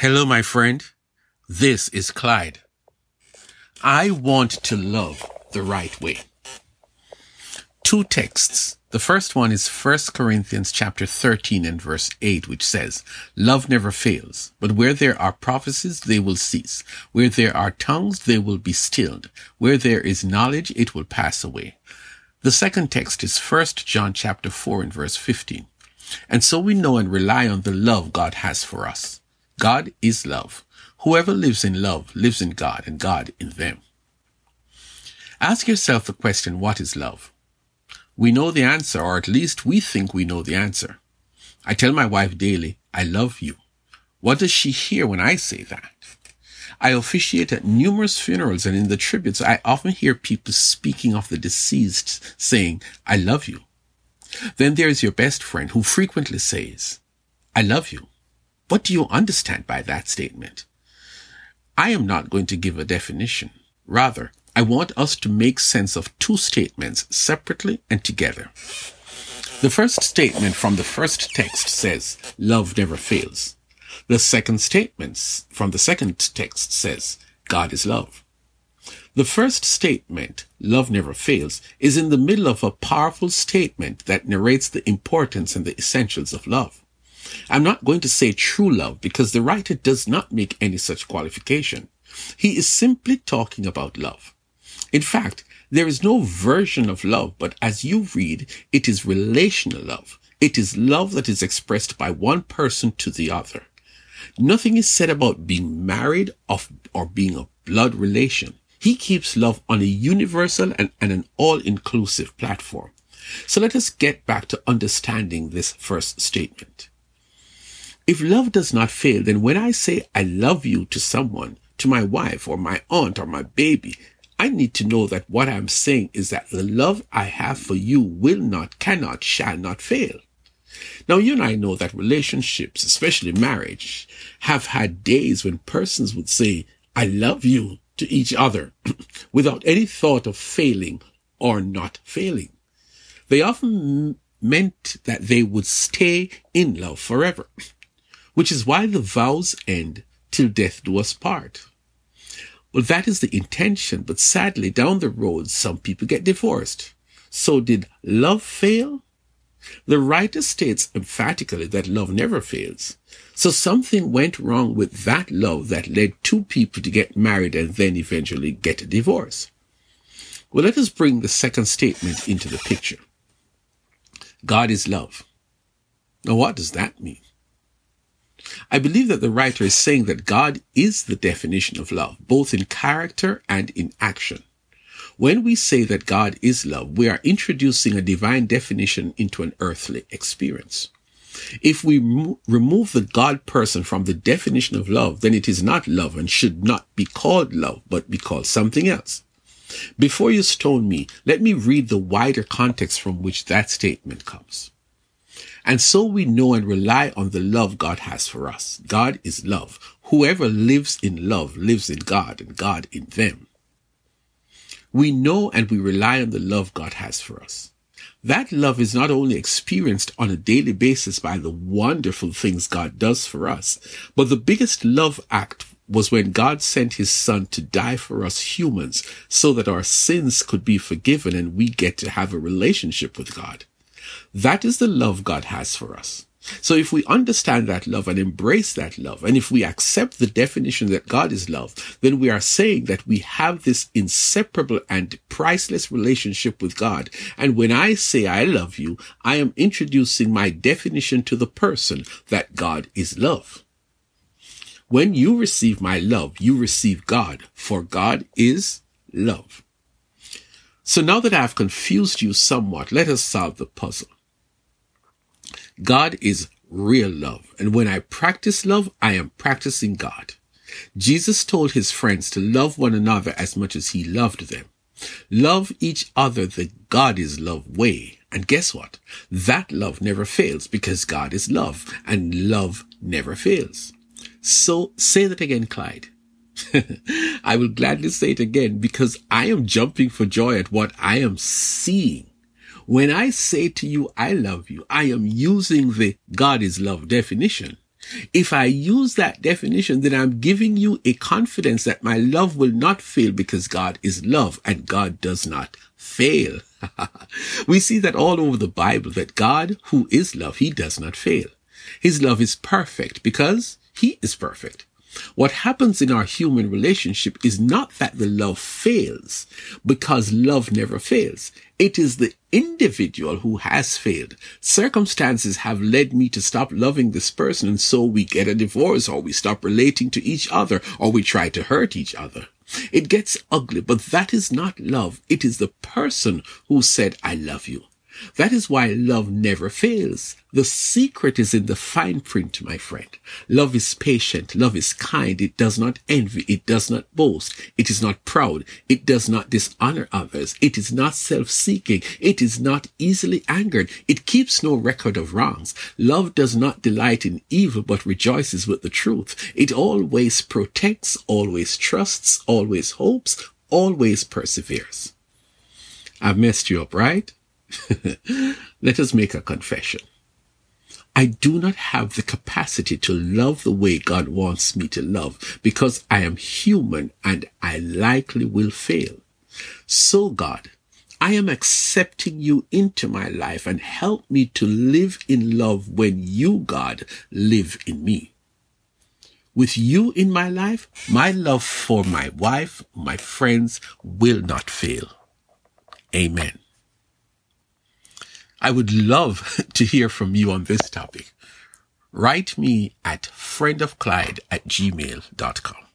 Hello, my friend. This is Clyde. I want to love the right way. Two texts. The first one is 1 Corinthians chapter 13 and verse 8, which says, Love never fails, but where there are prophecies, they will cease. Where there are tongues, they will be stilled. Where there is knowledge, it will pass away. The second text is 1 John chapter 4 and verse 15. And so we know and rely on the love God has for us. God is love. Whoever lives in love lives in God and God in them. Ask yourself the question, what is love? We know the answer, or at least we think we know the answer. I tell my wife daily, I love you. What does she hear when I say that? I officiate at numerous funerals and in the tributes, I often hear people speaking of the deceased saying, I love you. Then there is your best friend who frequently says, I love you. What do you understand by that statement? I am not going to give a definition. Rather, I want us to make sense of two statements separately and together. The first statement from the first text says, love never fails. The second statement from the second text says, God is love. The first statement, love never fails, is in the middle of a powerful statement that narrates the importance and the essentials of love. I'm not going to say true love because the writer does not make any such qualification. He is simply talking about love. In fact, there is no version of love, but as you read, it is relational love. It is love that is expressed by one person to the other. Nothing is said about being married or being a blood relation. He keeps love on a universal and, and an all-inclusive platform. So let us get back to understanding this first statement. If love does not fail, then when I say I love you to someone, to my wife or my aunt or my baby, I need to know that what I'm saying is that the love I have for you will not, cannot, shall not fail. Now, you and I know that relationships, especially marriage, have had days when persons would say, I love you to each other without any thought of failing or not failing. They often meant that they would stay in love forever, which is why the vows end till death do us part. Well, that is the intention, but sadly, down the road, some people get divorced. So did love fail? The writer states emphatically that love never fails. So something went wrong with that love that led two people to get married and then eventually get a divorce. Well, let us bring the second statement into the picture. God is love. Now, what does that mean? I believe that the writer is saying that God is the definition of love, both in character and in action. When we say that God is love, we are introducing a divine definition into an earthly experience. If we remove the God person from the definition of love, then it is not love and should not be called love, but be called something else. Before you stone me, let me read the wider context from which that statement comes. And so we know and rely on the love God has for us. God is love. Whoever lives in love lives in God and God in them. We know and we rely on the love God has for us. That love is not only experienced on a daily basis by the wonderful things God does for us, but the biggest love act was when God sent his son to die for us humans so that our sins could be forgiven and we get to have a relationship with God. That is the love God has for us. So if we understand that love and embrace that love, and if we accept the definition that God is love, then we are saying that we have this inseparable and priceless relationship with God. And when I say I love you, I am introducing my definition to the person that God is love. When you receive my love, you receive God, for God is love. So now that I've confused you somewhat, let us solve the puzzle. God is real love. And when I practice love, I am practicing God. Jesus told his friends to love one another as much as he loved them. Love each other the God is love way. And guess what? That love never fails because God is love and love never fails. So say that again, Clyde. I will gladly say it again because I am jumping for joy at what I am seeing. When I say to you, I love you, I am using the God is love definition. If I use that definition, then I'm giving you a confidence that my love will not fail because God is love and God does not fail. we see that all over the Bible that God, who is love, he does not fail. His love is perfect because he is perfect. What happens in our human relationship is not that the love fails because love never fails. It is the individual who has failed. Circumstances have led me to stop loving this person and so we get a divorce or we stop relating to each other or we try to hurt each other. It gets ugly, but that is not love. It is the person who said, I love you. That is why love never fails. The secret is in the fine print, my friend. Love is patient. Love is kind. It does not envy. It does not boast. It is not proud. It does not dishonor others. It is not self-seeking. It is not easily angered. It keeps no record of wrongs. Love does not delight in evil, but rejoices with the truth. It always protects, always trusts, always hopes, always perseveres. I've messed you up, right? Let us make a confession. I do not have the capacity to love the way God wants me to love because I am human and I likely will fail. So God, I am accepting you into my life and help me to live in love when you, God, live in me. With you in my life, my love for my wife, my friends will not fail. Amen. I would love to hear from you on this topic. Write me at friendofclyde at gmail.com.